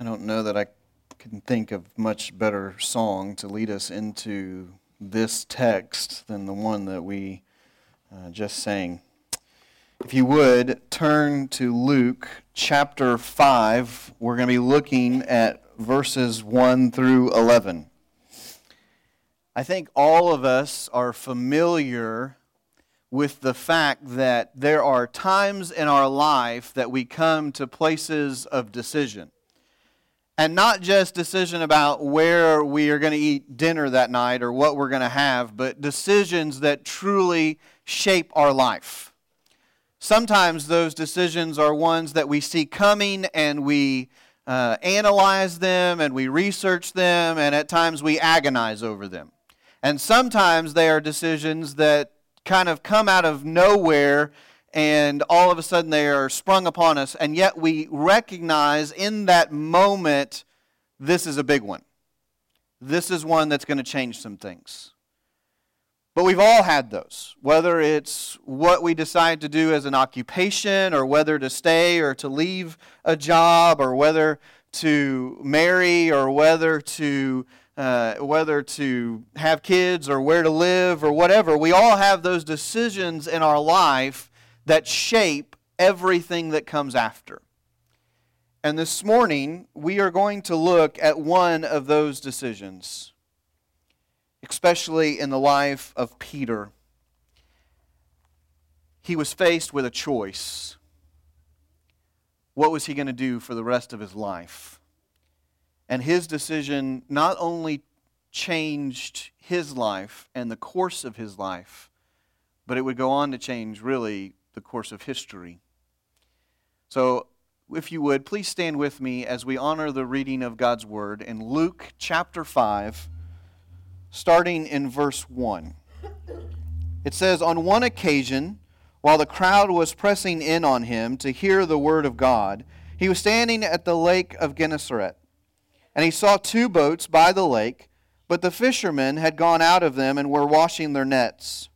I don't know that I can think of much better song to lead us into this text than the one that we uh, just sang. If you would turn to Luke chapter 5, we're going to be looking at verses 1 through 11. I think all of us are familiar with the fact that there are times in our life that we come to places of decision. And not just decision about where we are going to eat dinner that night or what we're going to have, but decisions that truly shape our life. Sometimes those decisions are ones that we see coming and we uh, analyze them and we research them, and at times we agonize over them. And sometimes they are decisions that kind of come out of nowhere and all of a sudden they are sprung upon us, and yet we recognize in that moment this is a big one. This is one that's going to change some things. But we've all had those, whether it's what we decide to do as an occupation, or whether to stay or to leave a job, or whether to marry, or whether to uh, whether to have kids or where to live or whatever. We all have those decisions in our life that shape everything that comes after. And this morning, we are going to look at one of those decisions, especially in the life of Peter. He was faced with a choice. What was he going to do for the rest of his life? And his decision not only changed his life and the course of his life, but it would go on to change really the course of history. So, if you would, please stand with me as we honor the reading of God's Word in Luke chapter 5, starting in verse 1. It says, On one occasion, while the crowd was pressing in on him to hear the Word of God, he was standing at the lake of Gennesaret and he saw two boats by the lake, but the fishermen had gone out of them and were washing their nets.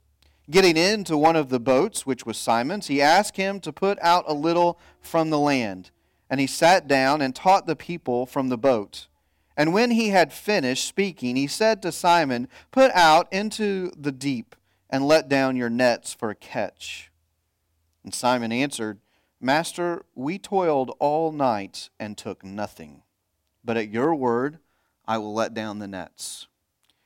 Getting into one of the boats, which was Simon's, he asked him to put out a little from the land. And he sat down and taught the people from the boat. And when he had finished speaking, he said to Simon, Put out into the deep and let down your nets for a catch. And Simon answered, Master, we toiled all night and took nothing but at your word I will let down the nets.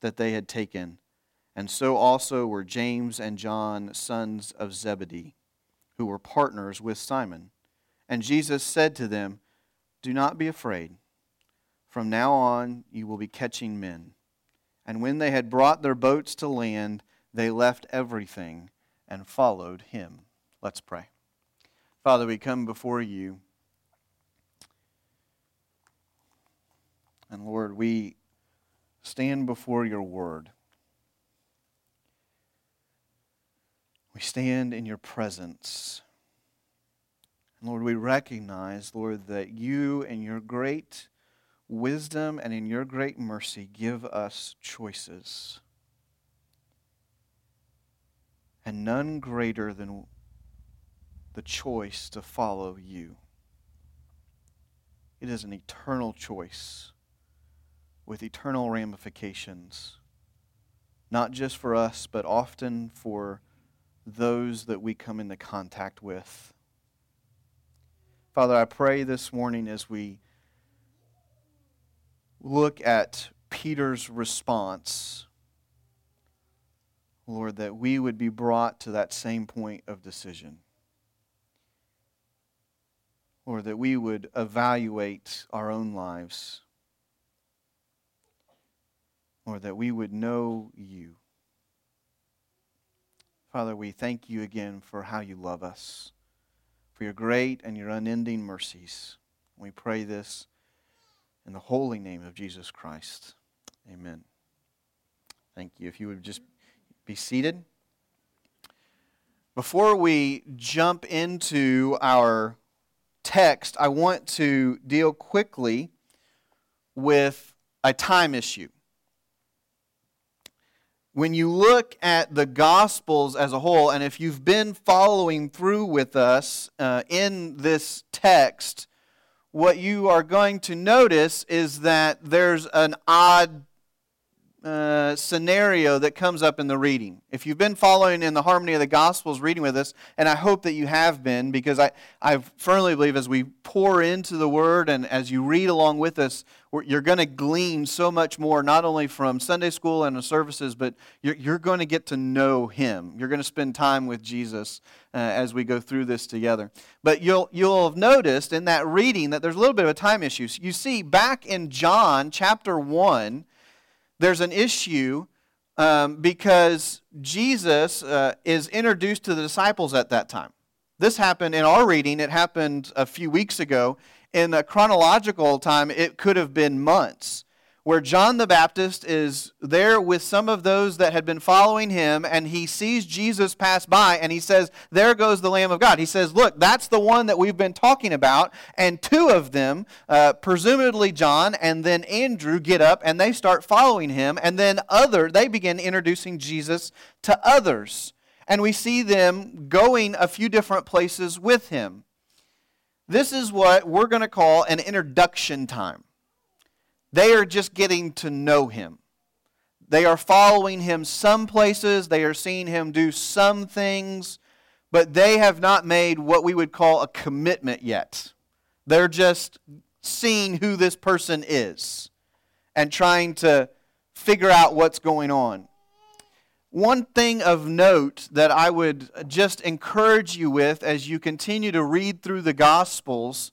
that they had taken. And so also were James and John, sons of Zebedee, who were partners with Simon. And Jesus said to them, Do not be afraid. From now on you will be catching men. And when they had brought their boats to land, they left everything and followed him. Let's pray. Father, we come before you And Lord, we stand before your word. We stand in your presence. And Lord, we recognize, Lord, that you in your great wisdom and in your great mercy give us choices. And none greater than the choice to follow you. It is an eternal choice with eternal ramifications, not just for us, but often for those that we come into contact with. Father, I pray this morning as we look at Peter's response, Lord, that we would be brought to that same point of decision. Lord, that we would evaluate our own lives Lord, that we would know you. Father, we thank you again for how you love us, for your great and your unending mercies. We pray this In the holy name of Jesus Christ. Amen. Thank you. If you would just be seated. Before we jump into our text, I want to deal quickly with a time issue. When you look at the Gospels as a whole, and if you've been following through with us uh, in this text, what you are going to notice is that there's an odd uh, scenario that comes up in the reading. If you've been following in the Harmony of the Gospels reading with us, and I hope that you have been, because I, I firmly believe as we pour into the Word and as you read along with us, you're going to glean so much more, not only from Sunday school and the services, but you're, you're going to get to know Him. You're going to spend time with Jesus uh, as we go through this together. But you'll, you'll have noticed in that reading that there's a little bit of a time issue. You see, back in John chapter 1, there's an issue um, because Jesus uh, is introduced to the disciples at that time. This happened in our reading, it happened a few weeks ago. In a chronological time, it could have been months where John the Baptist is there with some of those that had been following him, and he sees Jesus pass by, and he says, There goes the Lamb of God. He says, Look, that's the one that we've been talking about. And two of them, uh, presumably John and then Andrew, get up and they start following him, and then other, they begin introducing Jesus to others. And we see them going a few different places with him. This is what we're going to call an introduction time. They are just getting to know him. They are following him some places, they are seeing him do some things, but they have not made what we would call a commitment yet. They're just seeing who this person is and trying to figure out what's going on. One thing of note that I would just encourage you with as you continue to read through the Gospels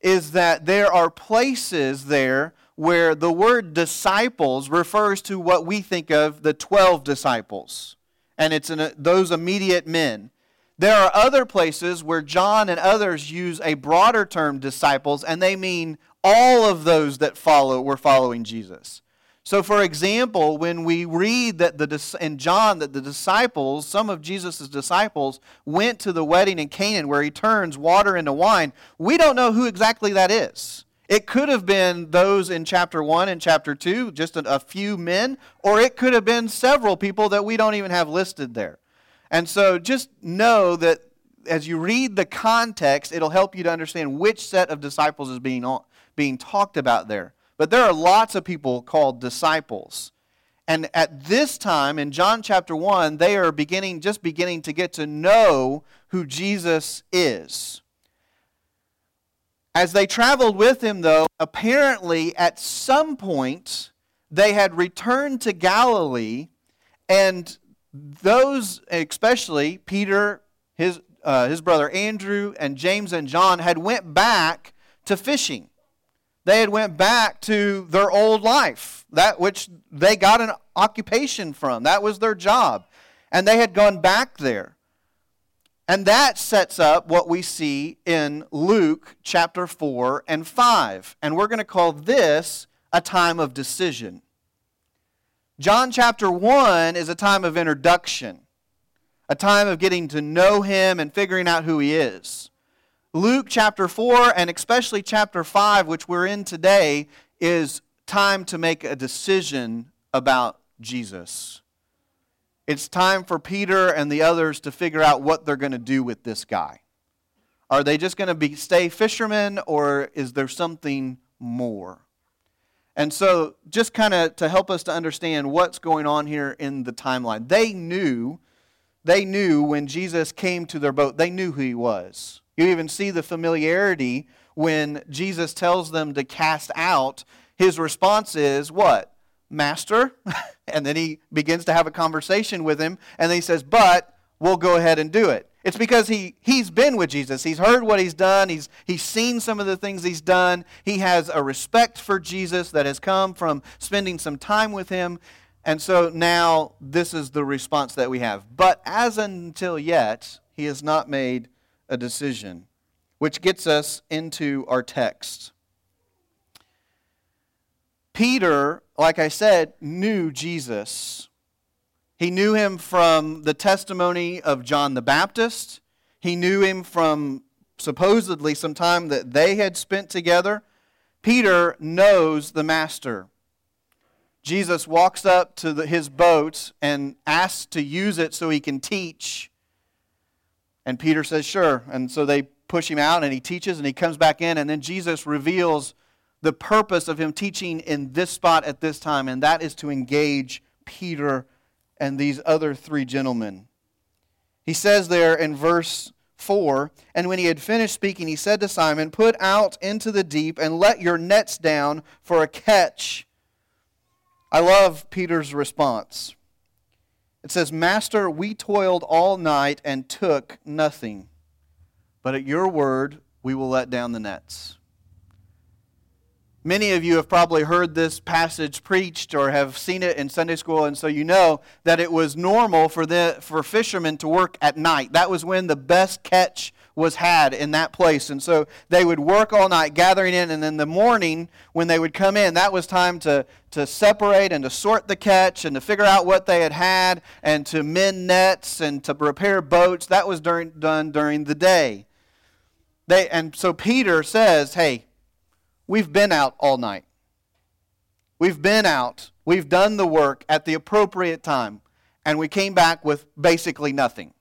is that there are places there where the word disciples refers to what we think of the 12 disciples, and it's an, uh, those immediate men. There are other places where John and others use a broader term, disciples, and they mean all of those that follow were following Jesus. So, for example, when we read that the in John that the disciples, some of Jesus' disciples, went to the wedding in Canaan where he turns water into wine, we don't know who exactly that is. It could have been those in chapter 1 and chapter 2, just a, few men, or it could have been several people that we don't even have listed there. And so just know that as you read the context, it'll help you to understand which set of disciples is being, being talked about there. But there are lots of people called disciples. And at this time in John chapter 1, they are beginning just beginning to get to know who Jesus is. As they traveled with him, though, apparently at some point they had returned to Galilee, and those, especially Peter, his, uh, his brother Andrew, and James and John, had went back to fishing. They had went back to their old life, that which they got an occupation from. That was their job. And they had gone back there. And that sets up what we see in Luke chapter 4 and 5. And we're going to call this a time of decision. John chapter 1 is a time of introduction, a time of getting to know him and figuring out who he is. Luke chapter 4 and especially chapter 5, which we're in today, is time to make a decision about Jesus. It's time for Peter and the others to figure out what they're going to do with this guy. Are they just going to be stay fishermen or is there something more? And so just kind of to help us to understand what's going on here in the timeline. They knew they knew when Jesus came to their boat, they knew who he was. You even see the familiarity when Jesus tells them to cast out. His response is what? Master. and then he begins to have a conversation with him, and then he says, But we'll go ahead and do it. It's because he, he's been with Jesus. He's heard what he's done. He's, he's seen some of the things he's done. He has a respect for Jesus that has come from spending some time with him. And so now this is the response that we have. But as until yet, he has not made a decision, which gets us into our text. Peter, like I said, knew Jesus. He knew him from the testimony of John the Baptist. He knew him from supposedly some time that they had spent together. Peter knows the master. Jesus walks up to the, his boat and asks to use it so he can teach. And Peter says, Sure. And so they push him out and he teaches and he comes back in. And then Jesus reveals the purpose of him teaching in this spot at this time, and that is to engage Peter and these other three gentlemen. He says there in verse 4 And when he had finished speaking, he said to Simon, Put out into the deep and let your nets down for a catch. I love Peter's response. It says, Master, we toiled all night and took nothing, but at your word we will let down the nets. Many of you have probably heard this passage preached or have seen it in Sunday school, and so you know that it was normal for, the, for fishermen to work at night. That was when the best catch was had in that place. And so they would work all night gathering in, and then the morning when they would come in, that was time to, to separate and to sort the catch and to figure out what they had had and to mend nets and to repair boats. That was during, done during the day. They, and so Peter says, Hey, we've been out all night. We've been out. We've done the work at the appropriate time. And we came back with basically nothing.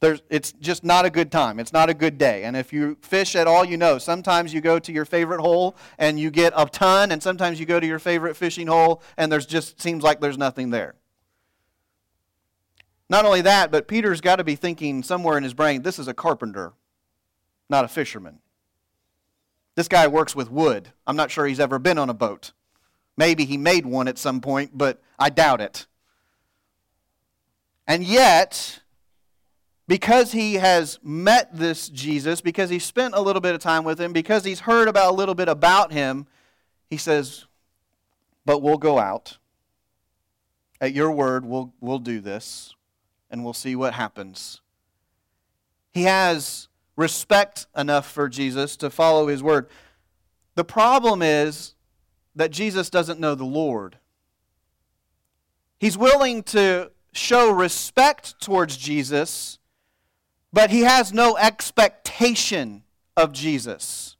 There's, it's just not a good time. It's not a good day. And if you fish at all, you know. Sometimes you go to your favorite hole and you get a ton, and sometimes you go to your favorite fishing hole and there's just seems like there's nothing there. Not only that, but Peter's got to be thinking somewhere in his brain, this is a carpenter, not a fisherman. This guy works with wood. I'm not sure he's ever been on a boat. Maybe he made one at some point, but I doubt it. And yet, because he has met this Jesus, because he spent a little bit of time with him, because he's heard about a little bit about him, he says, But we'll go out. At your word, we'll, we'll do this, and we'll see what happens. He has respect enough for Jesus to follow his word. The problem is that Jesus doesn't know the Lord. He's willing to show respect towards Jesus but he has no expectation of Jesus.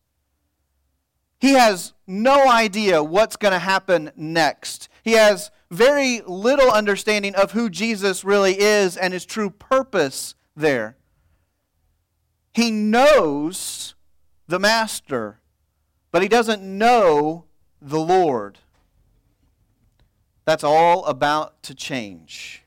He has no idea what's going to happen next. He has very little understanding of who Jesus really is and his true purpose there. He knows the Master, but he doesn't know the Lord. That's all about to change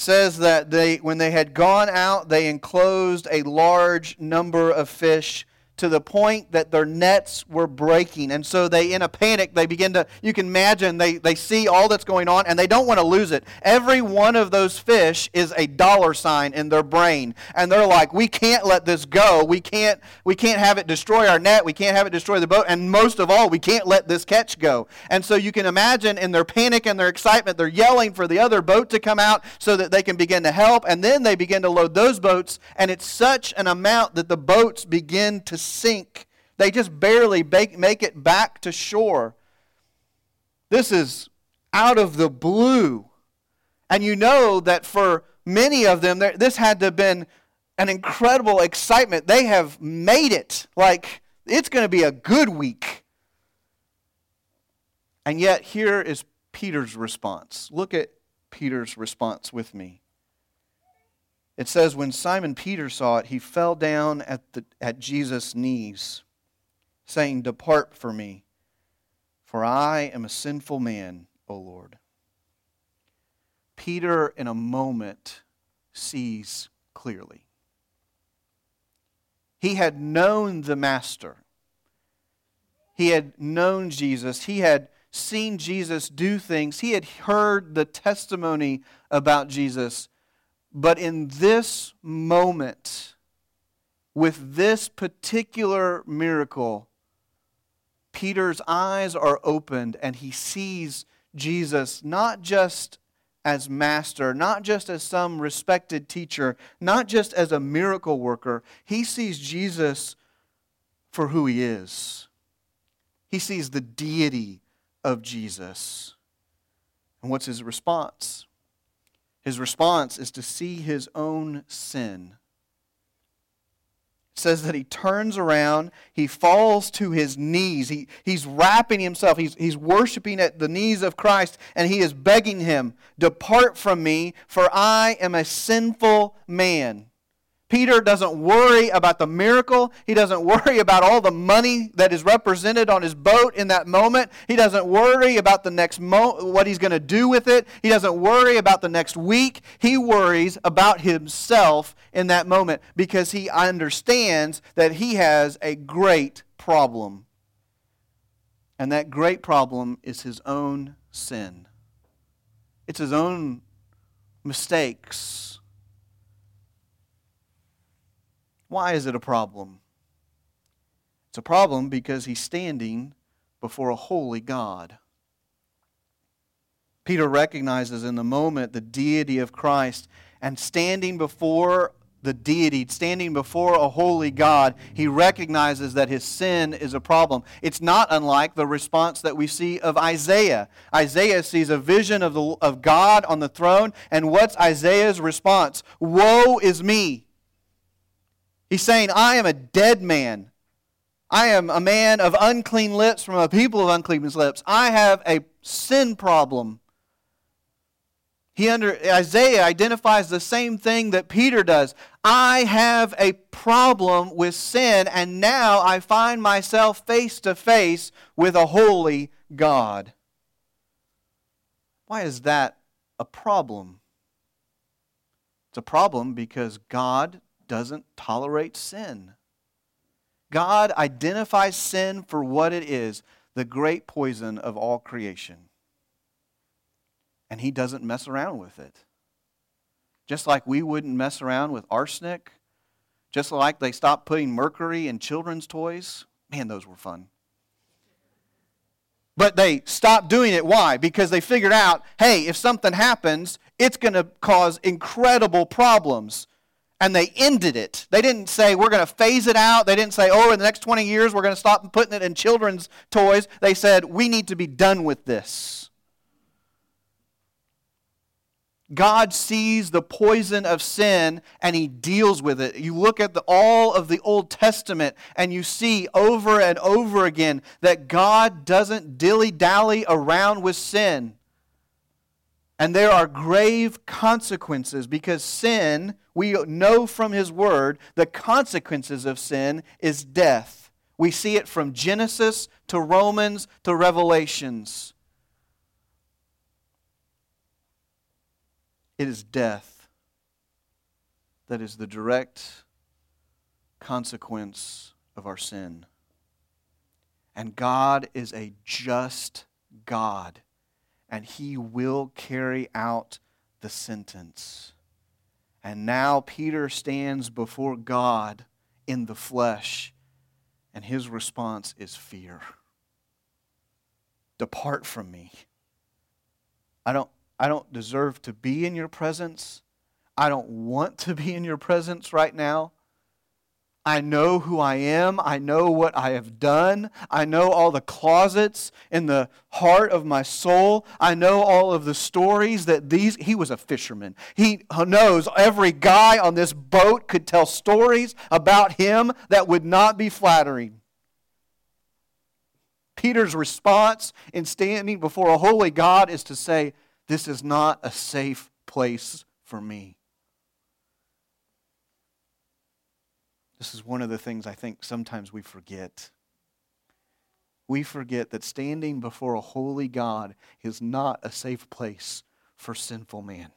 says that they, when they had gone out, they enclosed a large number of fish to the point that their nets were breaking. And so they, in a panic, they begin to, you can imagine, they, they see all that's going on and they don't want to lose it. Every one of those fish is a dollar sign in their brain. And they're like, we can't let this go. We can't, we can't have it destroy our net. We can't have it destroy the boat. And most of all, we can't let this catch go. And so you can imagine in their panic and their excitement, they're yelling for the other boat to come out so that they can begin to help. And then they begin to load those boats. And it's such an amount that the boats begin to sink. They just barely make it back to shore. This is out of the blue. And you know that for many of them, this had to have been an incredible excitement. They have made it. Like, it's going to be a good week. And yet, here is Peter's response. Look at Peter's response with me. It says, When Simon Peter saw it, he fell down at, the, at Jesus' knees, saying, Depart from me, for I am a sinful man, O Lord. Peter, in a moment, sees clearly. He had known the Master. He had known Jesus. He had seen Jesus do things. He had heard the testimony about Jesus. But in this moment, with this particular miracle, Peter's eyes are opened and he sees Jesus not just as master, not just as some respected teacher, not just as a miracle worker. He sees Jesus for who he is. He sees the deity of Jesus. And what's his response? His response is to see his own sin It says that he turns around, he falls to his knees. He, he's wrapping himself, he's, he's worshiping at the knees of Christ, and he is begging him, Depart from me, for I am a sinful man. Peter doesn't worry about the miracle. He doesn't worry about all the money that is represented on his boat in that moment. He doesn't worry about the next mo- what he's going to do with it. He doesn't worry about the next week. He worries about himself in that moment because he understands that he has a great problem. And that great problem is his own sin. It's his own mistakes Why is it a problem? It's a problem because he's standing before a holy God. Peter recognizes in the moment the deity of Christ and standing before the deity, standing before a holy God, he recognizes that his sin is a problem. It's not unlike the response that we see of Isaiah. Isaiah sees a vision of, the, of God on the throne, and what's Isaiah's response? Woe is me! He's saying, I am a dead man. I am a man of unclean lips from a people of unclean lips. I have a sin problem. He under, Isaiah identifies the same thing that Peter does. I have a problem with sin, and now I find myself face to face with a holy God. Why is that a problem? It's a problem because God doesn't tolerate sin. God identifies sin for what it is the great poison of all creation. And He doesn't mess around with it. Just like we wouldn't mess around with arsenic, just like they stopped putting mercury in children's toys. Man, those were fun. But they stopped doing it. Why? Because they figured out hey, if something happens, it's going to cause incredible problems and they ended it. They didn't say, we're going to phase it out. They didn't say, oh, in the next 20 years, we're going to stop putting it in children's toys. They said, we need to be done with this. God sees the poison of sin and he deals with it. You look at the, all of the Old Testament and you see over and over again that God doesn't dilly dally around with sin. And there are grave consequences because sin, we know from his word, the consequences of sin is death. We see it from Genesis to Romans to Revelations. It is death that is the direct consequence of our sin. And God is a just God and he will carry out the sentence. And now Peter stands before God in the flesh, and his response is fear. Depart from me. I don't, I don't deserve to be in your presence. I don't want to be in your presence right now. I know who I am. I know what I have done. I know all the closets in the heart of my soul. I know all of the stories that these. He was a fisherman. He knows every guy on this boat could tell stories about him that would not be flattering. Peter's response in standing before a holy God is to say, This is not a safe place for me. This is one of the things I think sometimes we forget. We forget that standing before a holy God is not a safe place for sinful man.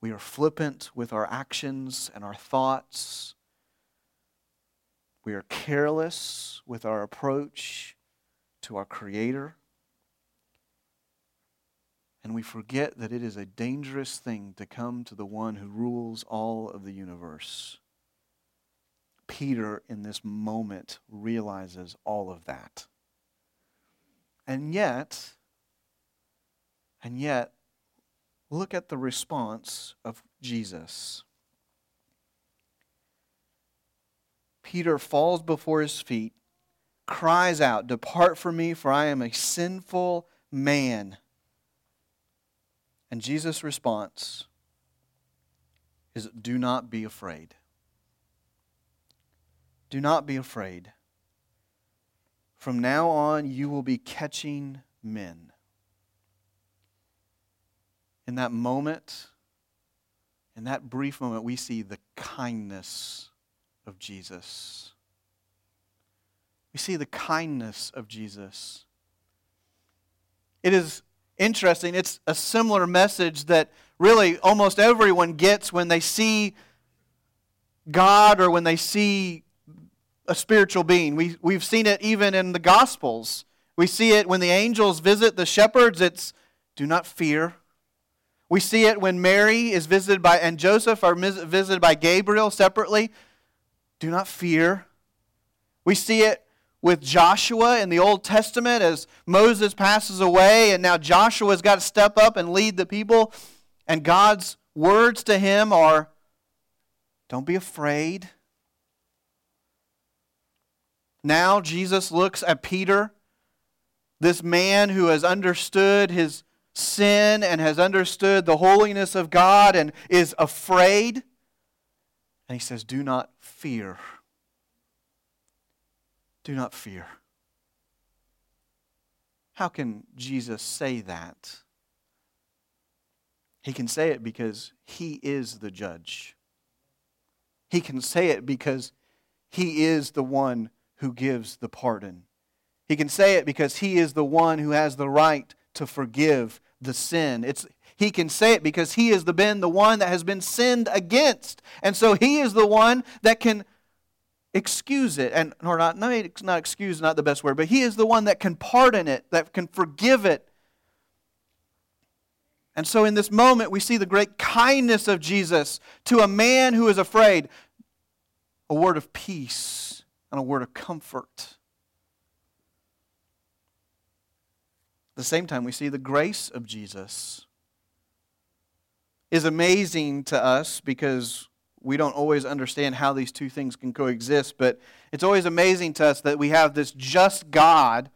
We are flippant with our actions and our thoughts. We are careless with our approach to our Creator. And we forget that it is a dangerous thing to come to the one who rules all of the universe. Peter, in this moment, realizes all of that. And yet, and yet, look at the response of Jesus. Peter falls before his feet cries out, Depart from me, for I am a sinful man. And Jesus' response is, Do not be afraid. Do not be afraid. From now on, you will be catching men. In that moment, in that brief moment, we see the kindness of Jesus. We see the kindness of Jesus. It is interesting. It's a similar message that really almost everyone gets when they see God or when they see a spiritual being. We, we've seen it even in the Gospels. We see it when the angels visit the shepherds, it's do not fear. We see it when Mary is visited by, and Joseph are visited by Gabriel separately. Do not fear. We see it with Joshua in the Old Testament as Moses passes away, and now Joshua's got to step up and lead the people. And God's words to him are Don't be afraid. Now Jesus looks at Peter, this man who has understood his sin and has understood the holiness of God and is afraid. And he says, Do not fear. Do not fear. How can Jesus say that? He can say it because he is the judge. He can say it because he is the one who gives the pardon. He can say it because he is the one who has the right to forgive the sin. It's, he can say it because he has been the one that has been sinned against. And so he is the one that can excuse it and or not not excuse not the best word but he is the one that can pardon it that can forgive it. And so in this moment we see the great kindness of jesus to a man who is afraid. A word of peace and a word of comfort. At the same time we see the grace of jesus is amazing to us because we don't always understand how these two things can coexist, but it's always amazing to us that we have this just God,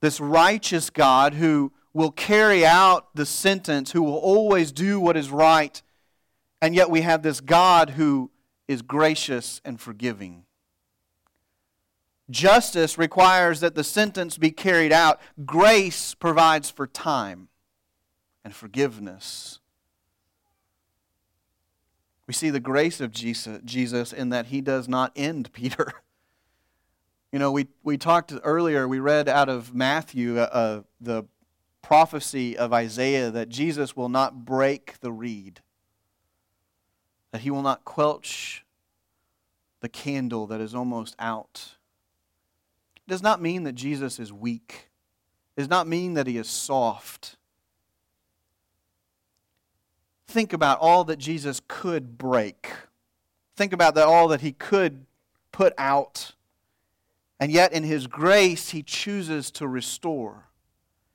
this righteous God who will carry out the sentence, who will always do what is right, and yet we have this God who is gracious and forgiving. Justice requires that the sentence be carried out. Grace provides for time and forgiveness. We see the grace of Jesus in that he does not end Peter. You know, we, we talked earlier, we read out of Matthew uh, uh, the prophecy of Isaiah that Jesus will not break the reed, that he will not quench the candle that is almost out. It does not mean that Jesus is weak, it does not mean that he is soft think about all that Jesus could break. Think about that all that he could put out. And yet, in his grace, he chooses to restore.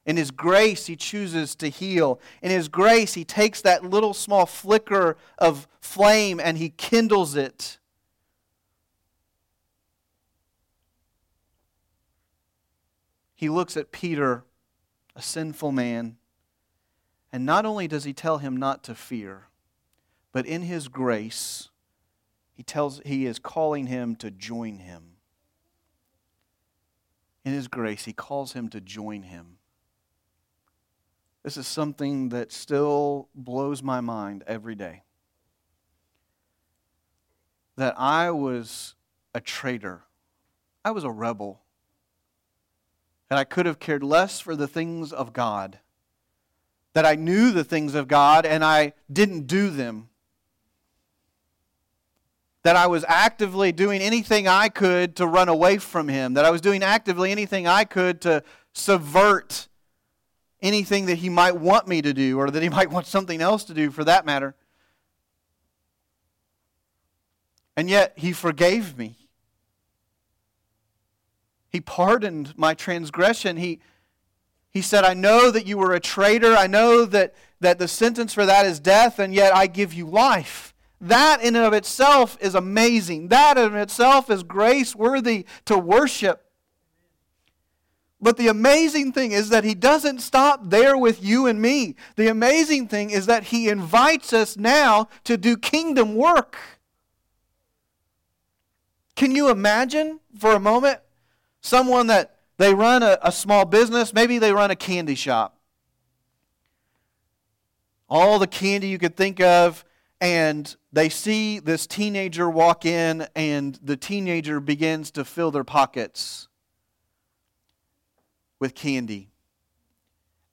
In his grace, he chooses to heal. In his grace, he takes that little small flicker of flame and he kindles it. He looks at Peter, a sinful man, and not only does he tell him not to fear, but in his grace, he tells he is calling him to join him. In his grace, he calls him to join him. This is something that still blows my mind every day. That I was a traitor. I was a rebel. And I could have cared less for the things of God that I knew the things of God and I didn't do them. That I was actively doing anything I could to run away from Him. That I was doing actively anything I could to subvert anything that He might want me to do or that He might want something else to do for that matter. And yet He forgave me. He pardoned my transgression. He he said, I know that you were a traitor. I know that, that the sentence for that is death, and yet I give you life. That in and of itself is amazing. That in itself is grace worthy to worship. But the amazing thing is that he doesn't stop there with you and me. The amazing thing is that he invites us now to do kingdom work. Can you imagine for a moment someone that they run a, a small business, maybe they run a candy shop? All the candy you could think of, and they see this teenager walk in, and the teenager begins to fill their pockets with candy.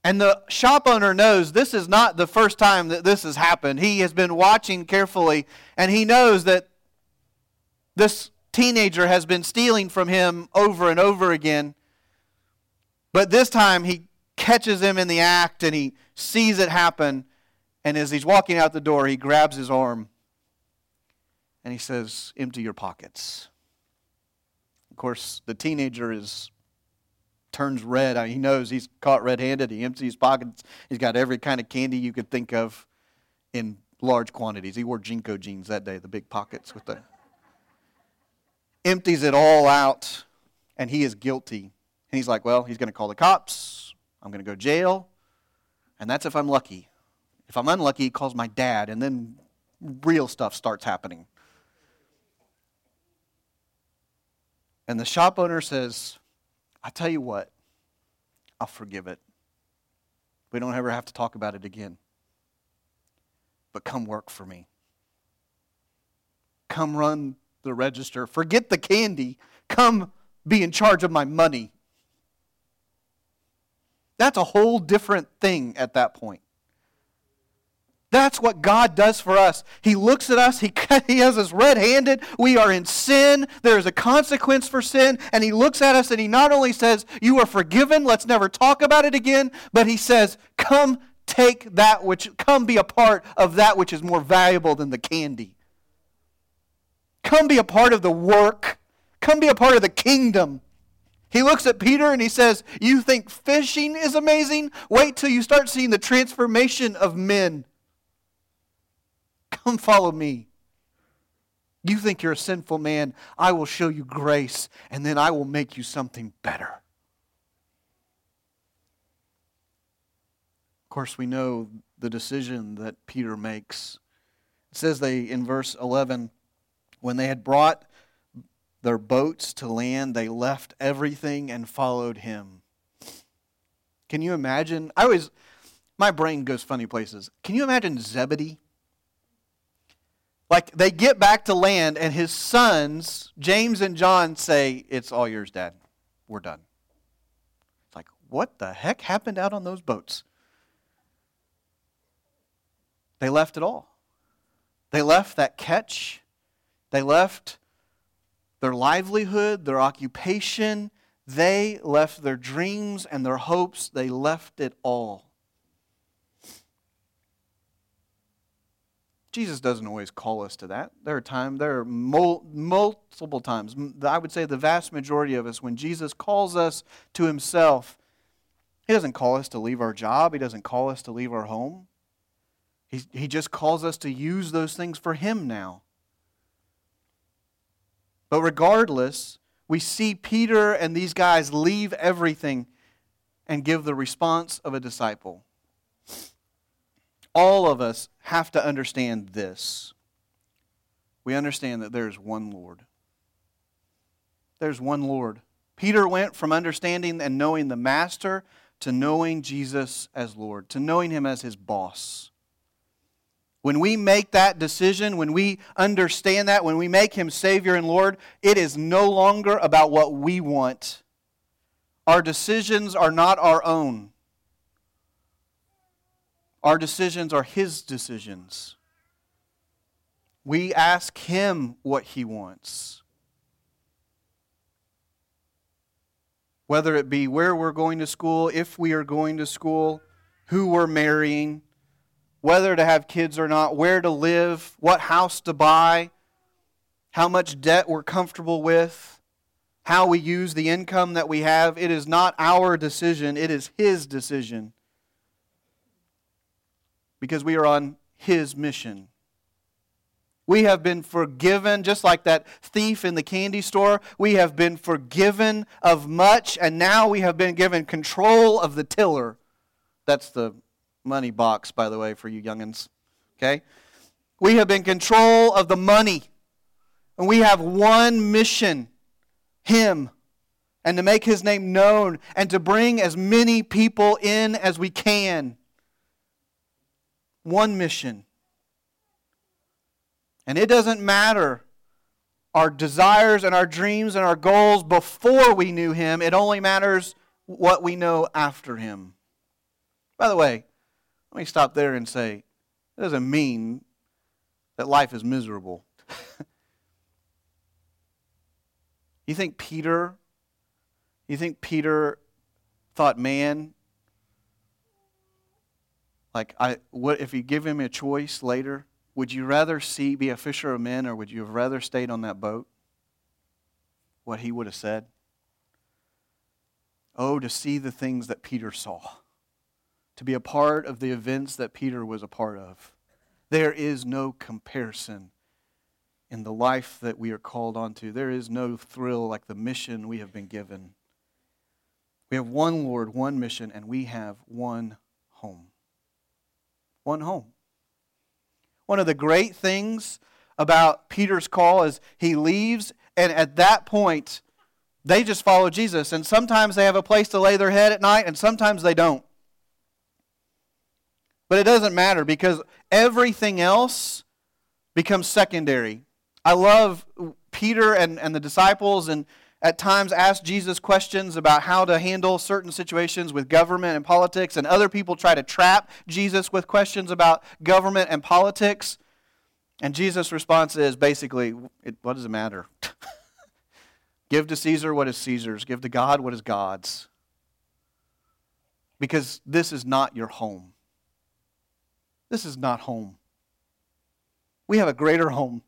And the shop owner knows this is not the first time that this has happened. He has been watching carefully, and he knows that this teenager has been stealing from him over and over again. But this time he catches him in the act and he sees it happen. And as he's walking out the door, he grabs his arm and he says, Empty your pockets. Of course, the teenager is turns red. He knows he's caught red handed. He empties his pockets. He's got every kind of candy you could think of in large quantities. He wore JNCO jeans that day, the big pockets with the. Empties it all out, and he is guilty. And he's like, well, he's going to call the cops. I'm going to go to jail. And that's if I'm lucky. If I'm unlucky, he calls my dad, and then real stuff starts happening. And the shop owner says, I tell you what, I'll forgive it. We don't ever have to talk about it again. But come work for me. Come run the register. Forget the candy. Come be in charge of my money. That's a whole different thing at that point. That's what God does for us. He looks at us, He, he has us red handed. We are in sin. There is a consequence for sin. And He looks at us and He not only says, You are forgiven, let's never talk about it again, but He says, Come take that which, come be a part of that which is more valuable than the candy. Come be a part of the work. Come be a part of the kingdom. He looks at Peter and he says, You think fishing is amazing? Wait till you start seeing the transformation of men. Come follow me. You think you're a sinful man. I will show you grace, and then I will make you something better. Of course, we know the decision that Peter makes. It says they, in verse 11, when they had brought their boats to land, they left everything and followed him. Can you imagine? I always, my brain goes funny places. Can you imagine Zebedee? Like they get back to land, and his sons, James and John, say, It's all yours, Dad. We're done. It's like, what the heck happened out on those boats? They left it all. They left that catch. They left their livelihood, their occupation. They left their dreams and their hopes. They left it all. Jesus doesn't always call us to that. There are times, there are mul- multiple times, I would say the vast majority of us, when Jesus calls us to himself, he doesn't call us to leave our job, he doesn't call us to leave our home. He, he just calls us to use those things for him now. But regardless, we see Peter and these guys leave everything and give the response of a disciple all of us have to understand this. We understand that there's one Lord. There's one Lord. Peter went from understanding and knowing the Master to knowing Jesus as Lord, to knowing Him as His boss. When we make that decision, when we understand that, when we make Him Savior and Lord, it is no longer about what we want. Our decisions are not our own. Our decisions are His decisions. We ask Him what He wants. Whether it be where we're going to school, if we are going to school, who we're marrying, whether to have kids or not, where to live, what house to buy, how much debt we're comfortable with, how we use the income that we have. It is not our decision, it is His decision because we are on His mission. We have been forgiven, just like that thief in the candy store. We have been forgiven of much, and now we have been given control of the tiller. That's the money box, by the way, for you youngins. Okay? We have been control of the money. And we have one mission Him. And to make His name known and to bring as many people in as we can. One mission. And it doesn't matter our desires and our dreams and our goals before we knew Him, it only matters what we know after Him. By the way, let me stop there and say it doesn't mean that life is miserable. you think Peter, you think Peter thought, man, like I what if you give him a choice later, would you rather see be a fisher of men or would you have rather stayed on that boat? What he would have said? Oh, to see the things that Peter saw. To be a part of the events that Peter was a part of. There is no comparison in the life that we are called onto. There is no thrill like the mission we have been given. We have one Lord, one mission, and we have one home. One home. One of the great things about Peter's call is he leaves, and at that point, they just follow Jesus. And sometimes they have a place to lay their head at night, and sometimes they don't. But it doesn't matter because everything else becomes secondary. I love Peter and, and the disciples, and at times ask Jesus questions about how to handle certain situations with government and politics, and other people try to trap Jesus with questions about government and politics. And Jesus' response is basically, What does it matter? give to Caesar what is Caesar's, give to God what is God's. Because this is not your home. This is not home. We have a greater home.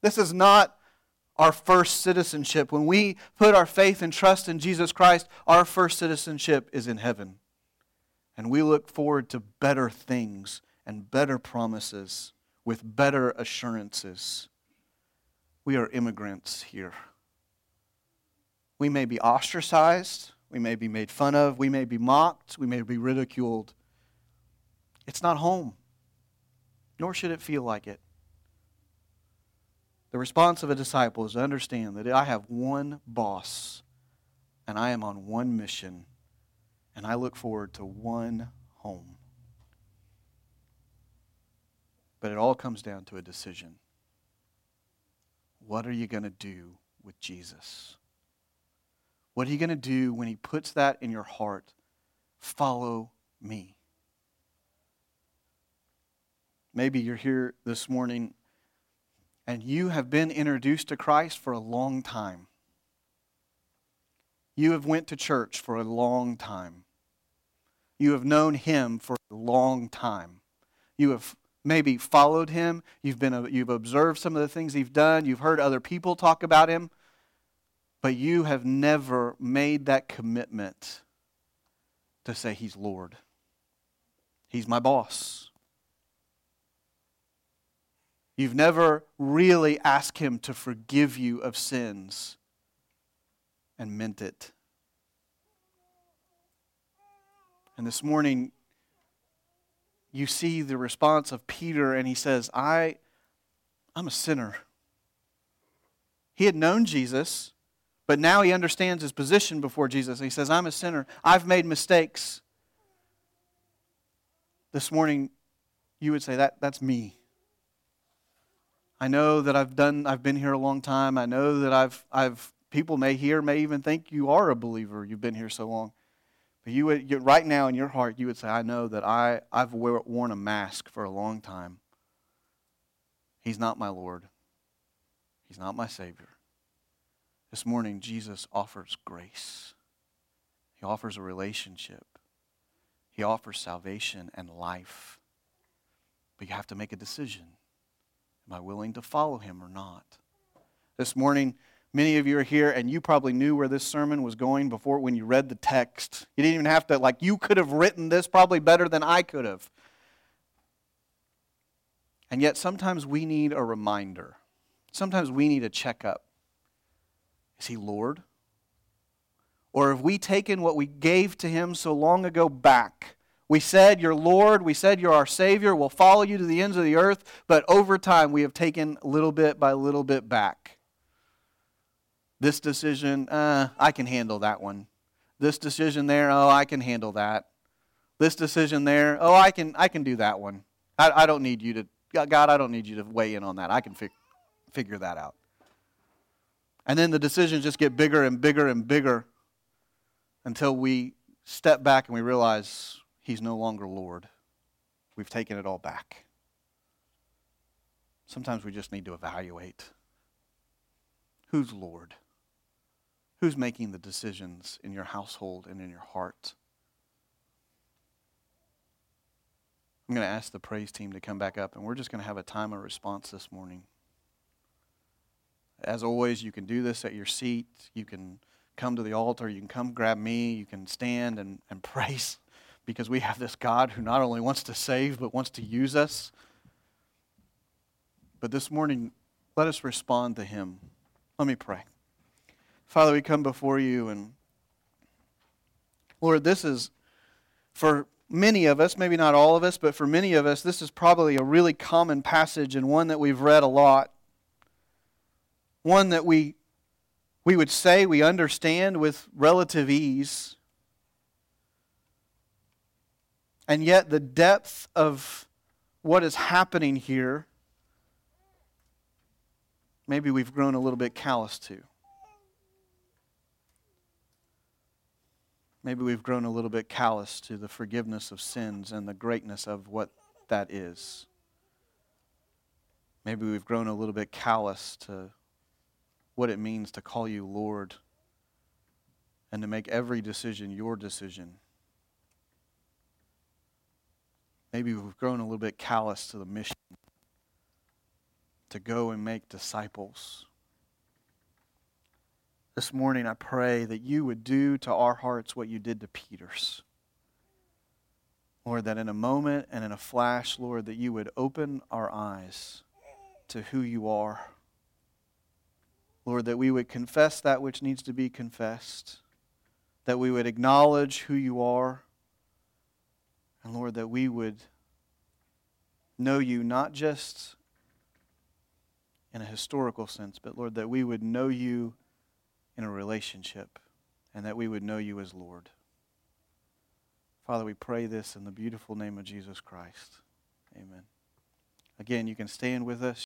This is not our first citizenship. When we put our faith and trust in Jesus Christ, our first citizenship is in heaven. And we look forward to better things and better promises with better assurances. We are immigrants here. We may be ostracized, we may be made fun of, we may be mocked, we may be ridiculed. It's not home, nor should it feel like it. The response of a disciple is to understand that I have one boss and I am on one mission and I look forward to one home. But it all comes down to a decision. What are you going to do with Jesus? What are you going to do when he puts that in your heart? Follow me. Maybe you're here this morning and you have been introduced to Christ for a long time. You have went to church for a long time. You have known him for a long time. You have maybe followed him. You've, been, you've observed some of the things he's done. You've heard other people talk about him. But you have never made that commitment to say he's Lord. He's my boss. You've never really asked Him to forgive you of sins and meant it. And this morning, you see the response of Peter, and he says, I, I'm a sinner. He had known Jesus, but now he understands his position before Jesus. He says, I'm a sinner. I've made mistakes. This morning, you would say, that, That's me. I know that I've done I've been here a long time. I know that I've I've people may hear may even think you are a believer. You've been here so long. But you would you, right now in your heart you would say I know that I I've worn a mask for a long time. He's not my Lord. He's not my savior. This morning Jesus offers grace. He offers a relationship. He offers salvation and life. But you have to make a decision. Am I willing to follow him or not? This morning, many of you are here and you probably knew where this sermon was going before when you read the text. You didn't even have to, like, you could have written this probably better than I could have. And yet sometimes we need a reminder. Sometimes we need a checkup. Is he Lord? Or have we taken what we gave to him so long ago back? We said, You're Lord. We said, You're our Savior. We'll follow you to the ends of the earth. But over time, we have taken little bit by little bit back. This decision, uh, I can handle that one. This decision there, oh, I can handle that. This decision there, oh, I can, I can do that one. I, I don't need you to, God, I don't need you to weigh in on that. I can fi- figure that out. And then the decisions just get bigger and bigger and bigger until we step back and we realize He's no longer Lord. We've taken it all back. Sometimes we just need to evaluate who's Lord? Who's making the decisions in your household and in your heart? I'm going to ask the praise team to come back up, and we're just going to have a time of response this morning. As always, you can do this at your seat. You can come to the altar. You can come grab me. You can stand and, and praise because we have this God who not only wants to save, but wants to use us. But this morning, let us respond to Him. Let me pray. Father, we come before you, and Lord, this is for many of us, maybe not all of us, but for many of us, this is probably a really common passage and one that we've read a lot. One that we, we would say we understand with relative ease. And yet, the depth of what is happening here, maybe we've grown a little bit callous to. Maybe we've grown a little bit callous to the forgiveness of sins and the greatness of what that is. Maybe we've grown a little bit callous to what it means to call you Lord and to make every decision your decision. Maybe we've grown a little bit callous to the mission to go and make disciples. This morning, I pray that you would do to our hearts what you did to Peter's. Lord, that in a moment and in a flash, Lord, that you would open our eyes to who you are. Lord, that we would confess that which needs to be confessed, that we would acknowledge who you are, and Lord, that we would know you not just in a historical sense, but Lord, that we would know you in a relationship and that we would know you as Lord. Father, we pray this in the beautiful name of Jesus Christ. Amen. Again, you can stand with us.